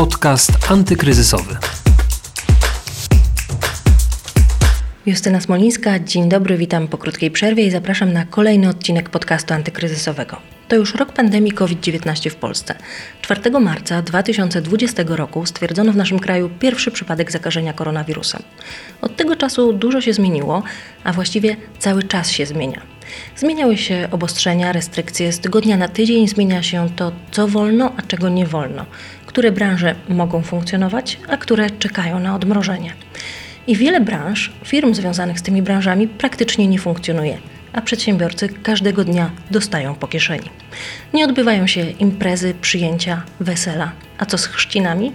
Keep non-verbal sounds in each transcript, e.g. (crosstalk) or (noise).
Podcast antykryzysowy. Justyna Smolińska, dzień dobry, witam po krótkiej przerwie i zapraszam na kolejny odcinek podcastu antykryzysowego. To już rok pandemii COVID-19 w Polsce. 4 marca 2020 roku stwierdzono w naszym kraju pierwszy przypadek zakażenia koronawirusem. Od tego czasu dużo się zmieniło, a właściwie cały czas się zmienia. Zmieniały się obostrzenia, restrykcje, z tygodnia na tydzień zmienia się to, co wolno, a czego nie wolno, które branże mogą funkcjonować, a które czekają na odmrożenie. I wiele branż, firm związanych z tymi branżami praktycznie nie funkcjonuje, a przedsiębiorcy każdego dnia dostają po kieszeni. Nie odbywają się imprezy, przyjęcia, wesela. A co z chrzcinami?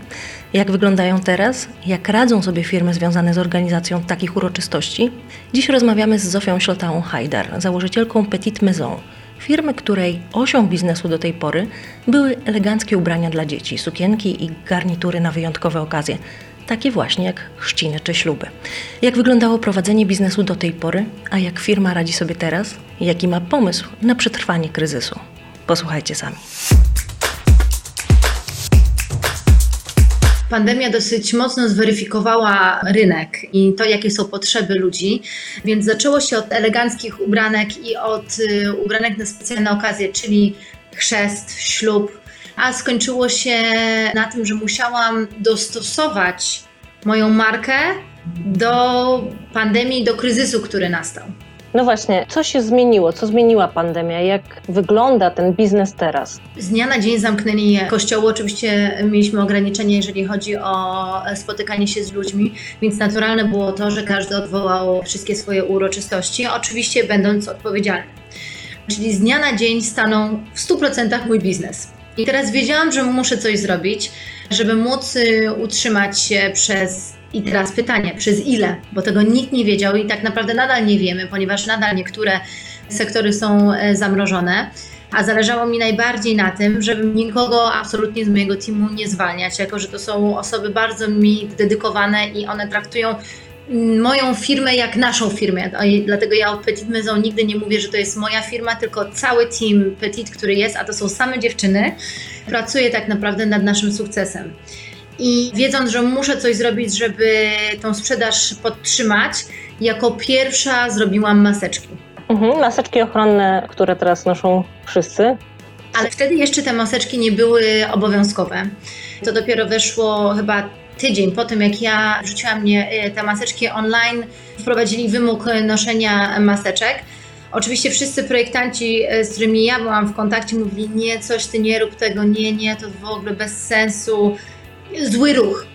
Jak wyglądają teraz? Jak radzą sobie firmy związane z organizacją takich uroczystości? Dziś rozmawiamy z Zofią Ślotałą-Hajdar, założycielką Petit Maison, firmy, której osią biznesu do tej pory były eleganckie ubrania dla dzieci, sukienki i garnitury na wyjątkowe okazje, takie właśnie jak chrzciny czy śluby. Jak wyglądało prowadzenie biznesu do tej pory, a jak firma radzi sobie teraz? Jaki ma pomysł na przetrwanie kryzysu? Posłuchajcie sami. Pandemia dosyć mocno zweryfikowała rynek i to, jakie są potrzeby ludzi, więc zaczęło się od eleganckich ubranek i od y, ubranek na specjalne okazje, czyli chrzest, ślub, a skończyło się na tym, że musiałam dostosować moją markę do pandemii, do kryzysu, który nastał. No właśnie, co się zmieniło? Co zmieniła pandemia? Jak wygląda ten biznes teraz? Z dnia na dzień zamknęli kościoły. Oczywiście mieliśmy ograniczenia, jeżeli chodzi o spotykanie się z ludźmi, więc naturalne było to, że każdy odwołał wszystkie swoje uroczystości, oczywiście będąc odpowiedzialny. Czyli z dnia na dzień stanął w 100% mój biznes. I teraz wiedziałam, że muszę coś zrobić, żeby móc y, utrzymać się przez. I teraz pytanie, przez ile? Bo tego nikt nie wiedział i tak naprawdę nadal nie wiemy, ponieważ nadal niektóre sektory są e, zamrożone. A zależało mi najbardziej na tym, żeby nikogo absolutnie z mojego teamu nie zwalniać, jako że to są osoby bardzo mi dedykowane i one traktują moją firmę jak naszą firmę. Dlatego ja o Petit Maison nigdy nie mówię, że to jest moja firma, tylko cały team Petit, który jest, a to są same dziewczyny, pracuje tak naprawdę nad naszym sukcesem. I wiedząc, że muszę coś zrobić, żeby tą sprzedaż podtrzymać, jako pierwsza zrobiłam maseczki. Mhm, maseczki ochronne, które teraz noszą wszyscy. Ale wtedy jeszcze te maseczki nie były obowiązkowe. To dopiero weszło chyba tydzień po tym, jak ja wrzuciłam mnie e, te maseczki online, wprowadzili wymóg noszenia maseczek. Oczywiście wszyscy projektanci, e, z którymi ja byłam w kontakcie, mówili: Nie, coś ty nie rób tego, nie, nie, to w ogóle bez sensu, zły ruch.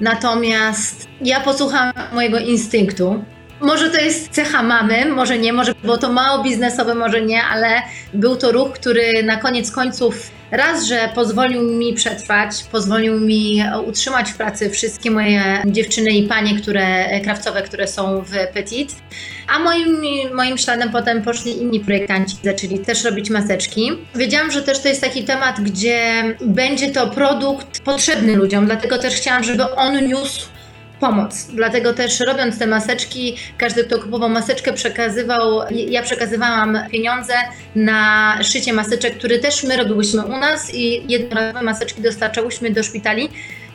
Natomiast ja posłuchałam mojego instynktu. Może to jest cecha mamy, może nie, może było to mało biznesowe, może nie, ale był to ruch, który na koniec końców Raz, że pozwolił mi przetrwać, pozwolił mi utrzymać w pracy wszystkie moje dziewczyny i panie, które, krawcowe, które są w Petit, a moim, moim śladem potem poszli inni projektanci, zaczęli też robić maseczki. Wiedziałam, że też to jest taki temat, gdzie będzie to produkt potrzebny ludziom, dlatego też chciałam, żeby on niósł pomoc. Dlatego też robiąc te maseczki, każdy, kto kupował maseczkę, przekazywał, ja przekazywałam pieniądze na szycie maseczek, które też my robiłyśmy u nas i jednorazowe maseczki dostarczałyśmy do szpitali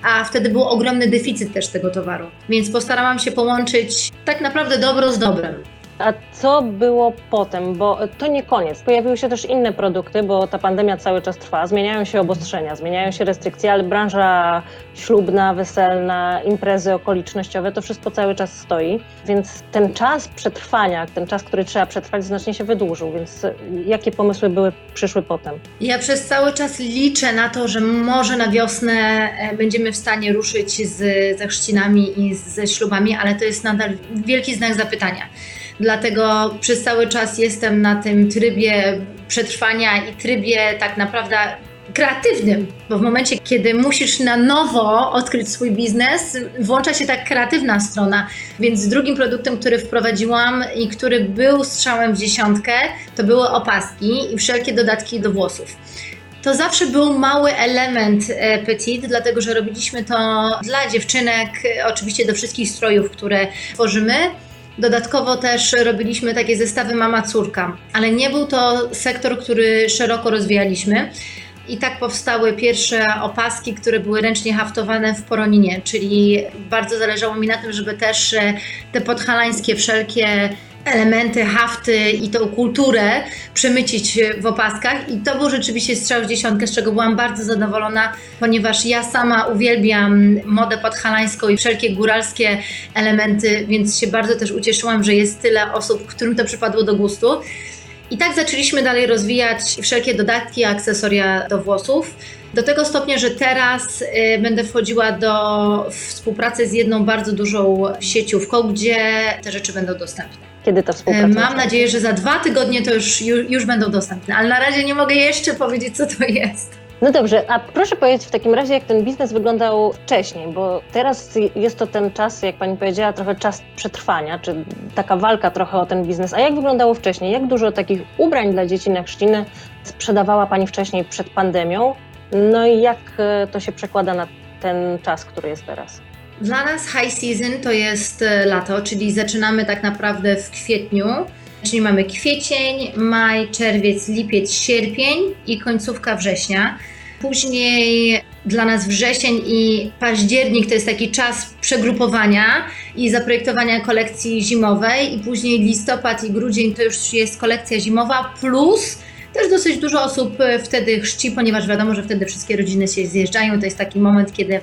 a wtedy był ogromny deficyt też tego towaru. Więc postarałam się połączyć tak naprawdę dobro z dobrem. A co było potem? Bo to nie koniec. Pojawiły się też inne produkty, bo ta pandemia cały czas trwa. Zmieniają się obostrzenia, zmieniają się restrykcje, ale branża ślubna, weselna, imprezy okolicznościowe, to wszystko cały czas stoi. Więc ten czas przetrwania, ten czas, który trzeba przetrwać, znacznie się wydłużył. Więc jakie pomysły były, przyszły potem? Ja przez cały czas liczę na to, że może na wiosnę e, będziemy w stanie ruszyć z, ze chrzcinami i ze ślubami, ale to jest nadal wielki znak zapytania dlatego przez cały czas jestem na tym trybie przetrwania i trybie tak naprawdę kreatywnym, bo w momencie, kiedy musisz na nowo odkryć swój biznes, włącza się ta kreatywna strona. Więc drugim produktem, który wprowadziłam i który był strzałem w dziesiątkę, to były opaski i wszelkie dodatki do włosów. To zawsze był mały element e, petit, dlatego że robiliśmy to dla dziewczynek, oczywiście do wszystkich strojów, które tworzymy Dodatkowo też robiliśmy takie zestawy mama-córka, ale nie był to sektor, który szeroko rozwijaliśmy. I tak powstały pierwsze opaski, które były ręcznie haftowane w Poroninie, czyli bardzo zależało mi na tym, żeby też e, te podhalańskie wszelkie elementy, hafty i tą kulturę przemycić w opaskach i to był rzeczywiście strzał w dziesiątkę, z czego byłam bardzo zadowolona, ponieważ ja sama uwielbiam modę podhalańską i wszelkie góralskie elementy, więc się bardzo też ucieszyłam, że jest tyle osób, którym to przypadło do gustu. I tak zaczęliśmy dalej rozwijać wszelkie dodatki, akcesoria do włosów. Do tego stopnia, że teraz y, będę wchodziła do współpracy z jedną bardzo dużą sieciówką, gdzie te rzeczy będą dostępne. Kiedy ta Y, współpraca Mam nadzieję, że za dwa tygodnie to już, już, już będą dostępne, ale na razie nie mogę jeszcze powiedzieć, co to jest. No dobrze, a proszę powiedzieć w takim razie, jak ten biznes wyglądał wcześniej, bo teraz jest to ten czas, jak pani powiedziała, trochę czas przetrwania, czy taka walka trochę o ten biznes. A jak wyglądało wcześniej? Jak dużo takich ubrań dla dzieci na chrzciny sprzedawała pani wcześniej przed pandemią? No i jak e, to się przekłada na ten czas, który jest teraz? Dla nas high season to jest e, lato, czyli zaczynamy tak naprawdę w kwietniu. Czyli mamy kwiecień, maj, czerwiec, lipiec, sierpień i końcówka września. Później dla nas wrzesień i październik to jest taki czas przegrupowania i zaprojektowania kolekcji zimowej, i później listopad i grudzień to już jest kolekcja zimowa, plus też dosyć dużo osób e, wtedy chrzci, ponieważ wiadomo, że wtedy wszystkie rodziny się zjeżdżają. To jest taki moment, kiedy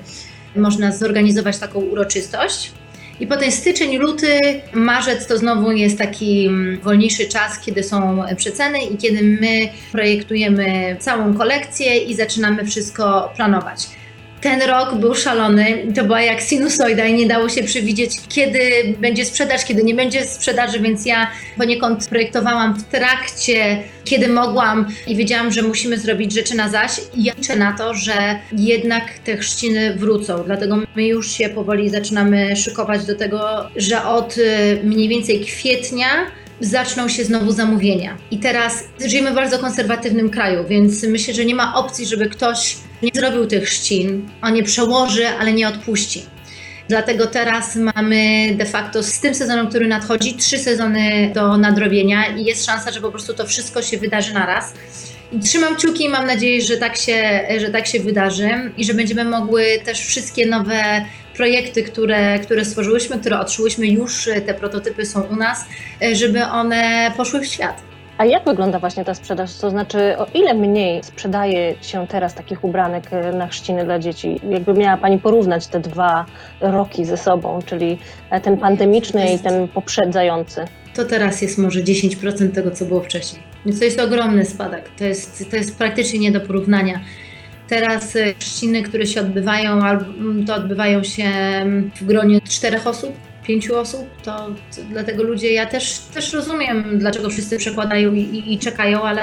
można zorganizować taką uroczystość. I potem styczeń, luty, marzec to znowu jest taki mm, wolniejszy czas, kiedy są przeceny i kiedy my projektujemy całą kolekcję i zaczynamy wszystko planować. Ten rok był szalony, to była jak sinusoida i nie dało się przewidzieć, kiedy będzie sprzedaż, kiedy nie będzie sprzedaży, więc ja poniekąd projektowałam w trakcie, kiedy mogłam i wiedziałam, że musimy zrobić rzeczy na zaś. I ja liczę na to, że jednak te chrzciny wrócą, dlatego my już się powoli zaczynamy szykować do tego, że od y, mniej więcej kwietnia zaczną się znowu zamówienia. I teraz żyjemy w bardzo konserwatywnym kraju, więc myślę, że nie ma opcji, żeby ktoś nie zrobił tych chrzcin. On je przełoży, ale nie odpuści. Dlatego teraz mamy de facto z tym sezonem, który nadchodzi, trzy sezony do nadrobienia i jest szansa, że po prostu to wszystko się wydarzy naraz. Trzymam kciuki i mam nadzieję, że tak, się, że tak się wydarzy i że będziemy mogły też wszystkie nowe projekty, które, które stworzyłyśmy, które otrzyłyśmy już, te prototypy są u nas, żeby one poszły w świat. A jak wygląda właśnie ta sprzedaż? To znaczy, o ile mniej sprzedaje się teraz takich ubranek e, na chrzciny dla dzieci? Jakby miała Pani porównać te dwa roki ze sobą, czyli e, ten pandemiczny i ten poprzedzający. to teraz jest może 10% tego, co było wcześniej. Więc to jest ogromny spadek. To jest, to jest praktycznie nie do porównania. Teraz e, chrzciny, które się odbywają, mm, to odbywają się mm, w gronie czterech osób, pięciu osób, to, to dlatego ludzie, ja też, też rozumiem, dlaczego wszyscy przekładają i, i, i czekają, ale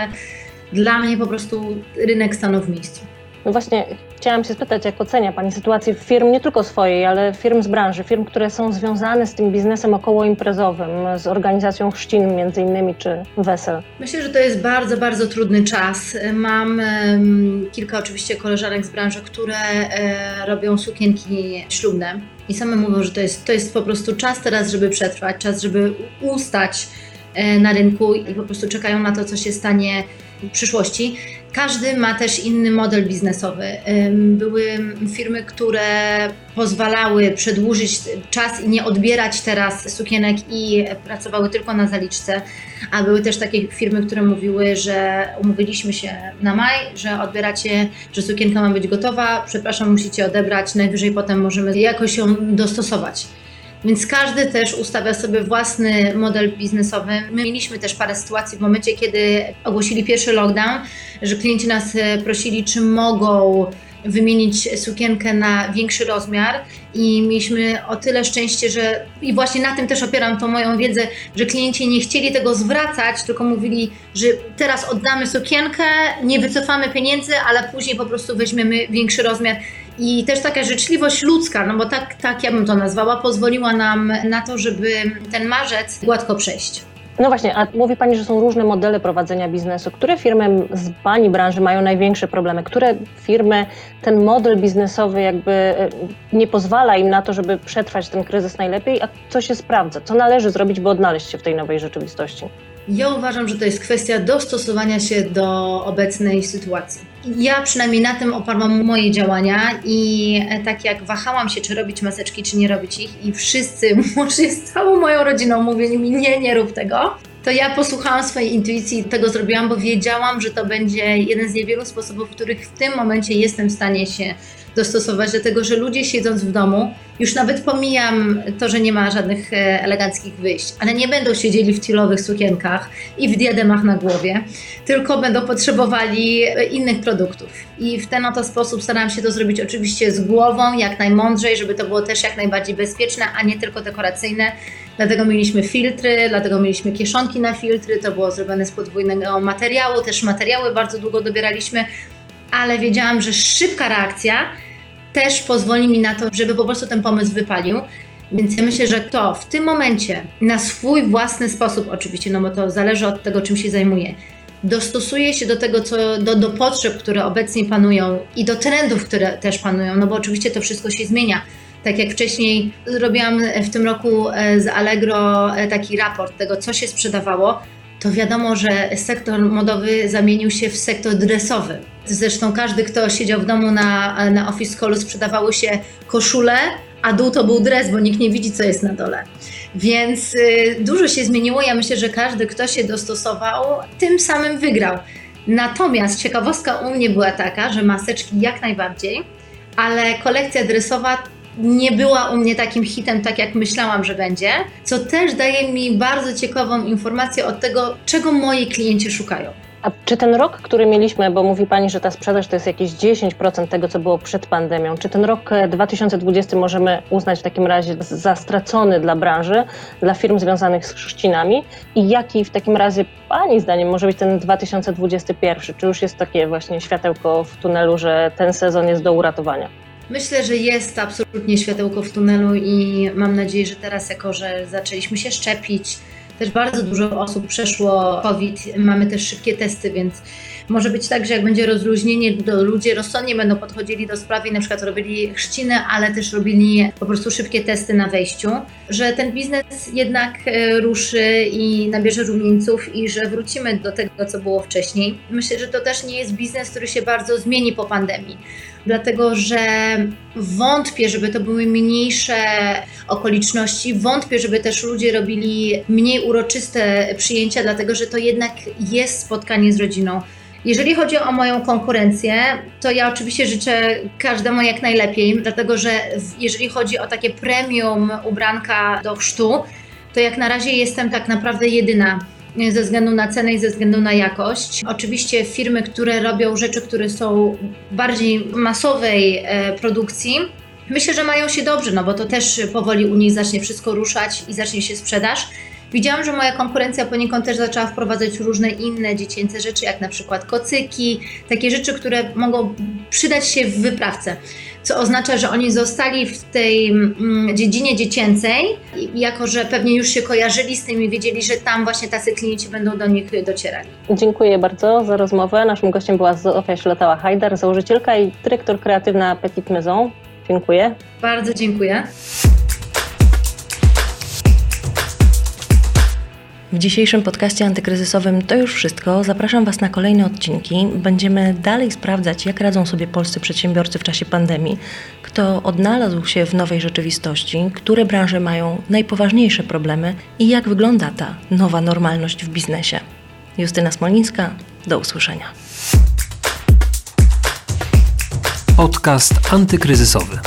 dla mnie po prostu rynek stanął w miejscu. No właśnie, chciałam się spytać, jak ocenia Pani sytuację firm, nie tylko swojej, ale firm z branży, firm, które są związane z tym biznesem okołoimprezowym, z organizacją chrzcin między innymi, czy wesel? Myślę, że to jest bardzo, bardzo trudny czas. Mam em, kilka oczywiście koleżanek z branży, które e, robią sukienki ślubne i same mówią, że to jest, to jest po prostu czas teraz, żeby przetrwać, czas, żeby ustać e, na rynku i po prostu czekają na to, co się stanie w przyszłości. Każdy ma też inny model biznesowy. Były firmy, które pozwalały przedłużyć czas i nie odbierać teraz sukienek i pracowały tylko na zaliczce. A były też takie firmy, które mówiły, że umówiliśmy się na maj, że odbieracie, że sukienka ma być gotowa, przepraszam, musicie odebrać, najwyżej potem możemy jakoś ją dostosować. Więc każdy też ustawia sobie własny model biznesowy. My mieliśmy też parę sytuacji w momencie, kiedy ogłosili pierwszy lockdown, że klienci nas e, prosili, czy mogą wymienić sukienkę na większy rozmiar i mieliśmy o tyle szczęście, że i właśnie na tym też opieram tą moją wiedzę, że klienci nie chcieli tego zwracać, tylko mówili, że teraz oddamy sukienkę, nie wycofamy pieniędzy, ale później po prostu weźmiemy większy rozmiar. I też taka życzliwość ludzka, no bo tak, tak ja bym to nazwała, pozwoliła nam na to, żeby ten marzec gładko przejść. No właśnie, a mówi Pani, że są różne modele prowadzenia biznesu. Które firmy z Pani branży mają największe problemy? Które firmy ten model biznesowy jakby e, nie pozwala im na to, żeby przetrwać ten kryzys najlepiej, a co się sprawdza? Co należy zrobić, by odnaleźć się w tej nowej rzeczywistości? Ja uważam, że to jest kwestia dostosowania się do obecnej sytuacji. Ja przynajmniej na tym oparłam moje działania i tak jak wahałam się, czy robić maseczki, czy nie robić ich i wszyscy, (laughs) łącznie z całą moją rodziną mówili mi nie, nie rób tego, to ja posłuchałam swojej intuicji i tego zrobiłam, bo wiedziałam, że to będzie jeden z niewielu sposobów, w których w tym momencie jestem w stanie się dostosować do tego, że ludzie siedząc w domu, już nawet pomijam to, że nie ma żadnych e, eleganckich wyjść, ale nie będą siedzieli w tilowych sukienkach i w diademach na głowie, tylko będą potrzebowali e, innych produktów. I w ten oto sposób starałam się to zrobić oczywiście z głową, jak najmądrzej, żeby to było też jak najbardziej bezpieczne, a nie tylko dekoracyjne. Dlatego mieliśmy filtry, dlatego mieliśmy kieszonki na filtry, to było zrobione z podwójnego materiału, też materiały bardzo długo dobieraliśmy, ale wiedziałam, że szybka reakcja też pozwoli mi na to, żeby po prostu ten pomysł wypalił. Więc ja myślę, że kto w tym momencie na swój własny sposób, oczywiście, no bo to zależy od tego, czym się zajmuje, dostosuje się do tego, co, do, do potrzeb, które obecnie panują i do trendów, które też panują, no bo oczywiście to wszystko się zmienia. Tak jak wcześniej robiłam w tym roku e, z Allegro e, taki raport tego, co się sprzedawało, to wiadomo, że sektor modowy zamienił się w sektor dresowy. Zresztą każdy, kto siedział w domu na, na office callu, sprzedawały się koszule, a dół to był dres, bo nikt nie widzi, co jest na dole. Więc y, dużo się zmieniło. Ja myślę, że każdy, kto się dostosował, tym samym wygrał. Natomiast ciekawostka u mnie była taka, że maseczki jak najbardziej, ale kolekcja dresowa nie była u mnie takim hitem, tak jak myślałam, że będzie, co też daje mi bardzo ciekawą informację od tego, czego moi klienci szukają. A czy ten rok, który mieliśmy, bo mówi Pani, że ta sprzedaż to jest jakieś 10% tego, co było przed pandemią, czy ten rok 2020 możemy uznać w takim razie za stracony dla branży, dla firm związanych z chrzcinami? I jaki w takim razie Pani zdaniem może być ten 2021? Czy już jest takie właśnie światełko w tunelu, że ten sezon jest do uratowania? Myślę, że jest absolutnie światełko w tunelu i mam nadzieję, że teraz, jako że zaczęliśmy się szczepić, też bardzo dużo osób przeszło COVID, mamy też szybkie testy, więc może być tak, że jak będzie rozluźnienie, to ludzie rozsądnie będą podchodzili do sprawy i na przykład robili chrzciny, ale też robili po prostu szybkie testy na wejściu, że ten biznes jednak e, ruszy i nabierze rumieńców i że wrócimy do tego, co było wcześniej. Myślę, że to też nie jest biznes, który się bardzo zmieni po pandemii dlatego że wątpię, żeby to były mniejsze okoliczności, wątpię, żeby też ludzie robili mniej uroczyste przyjęcia, dlatego że to jednak jest spotkanie z rodziną. Jeżeli chodzi o moją konkurencję, to ja oczywiście życzę każdemu jak najlepiej, dlatego że jeżeli chodzi o takie premium ubranka do chrztu, to jak na razie jestem tak naprawdę jedyna ze względu na cenę i ze względu na jakość. Oczywiście firmy, które robią rzeczy, które są bardziej masowej e, produkcji, myślę, że mają się dobrze, no bo to też powoli u nich zacznie wszystko ruszać i zacznie się sprzedaż. Widziałam, że moja konkurencja poniekąd też zaczęła wprowadzać różne inne dziecięce rzeczy, jak na przykład kocyki, takie rzeczy, które mogą przydać się w wyprawce. Co oznacza, że oni zostali w tej mm, dziedzinie dziecięcej, jako że pewnie już się kojarzyli z tym i wiedzieli, że tam właśnie tacy klienci będą do nich docierali. Dziękuję bardzo za rozmowę. Naszym gościem była Zofia Śletała-Hajdar, założycielka i dyrektor kreatywna Petit Maison. Dziękuję. Bardzo dziękuję. W dzisiejszym podcaście antykryzysowym to już wszystko. Zapraszam Was na kolejne odcinki. Będziemy dalej sprawdzać, jak radzą sobie polscy przedsiębiorcy w czasie pandemii, kto odnalazł się w nowej rzeczywistości, które branże mają najpoważniejsze problemy i jak wygląda ta nowa normalność w biznesie. Justyna Smolińska, do usłyszenia. Podcast antykryzysowy.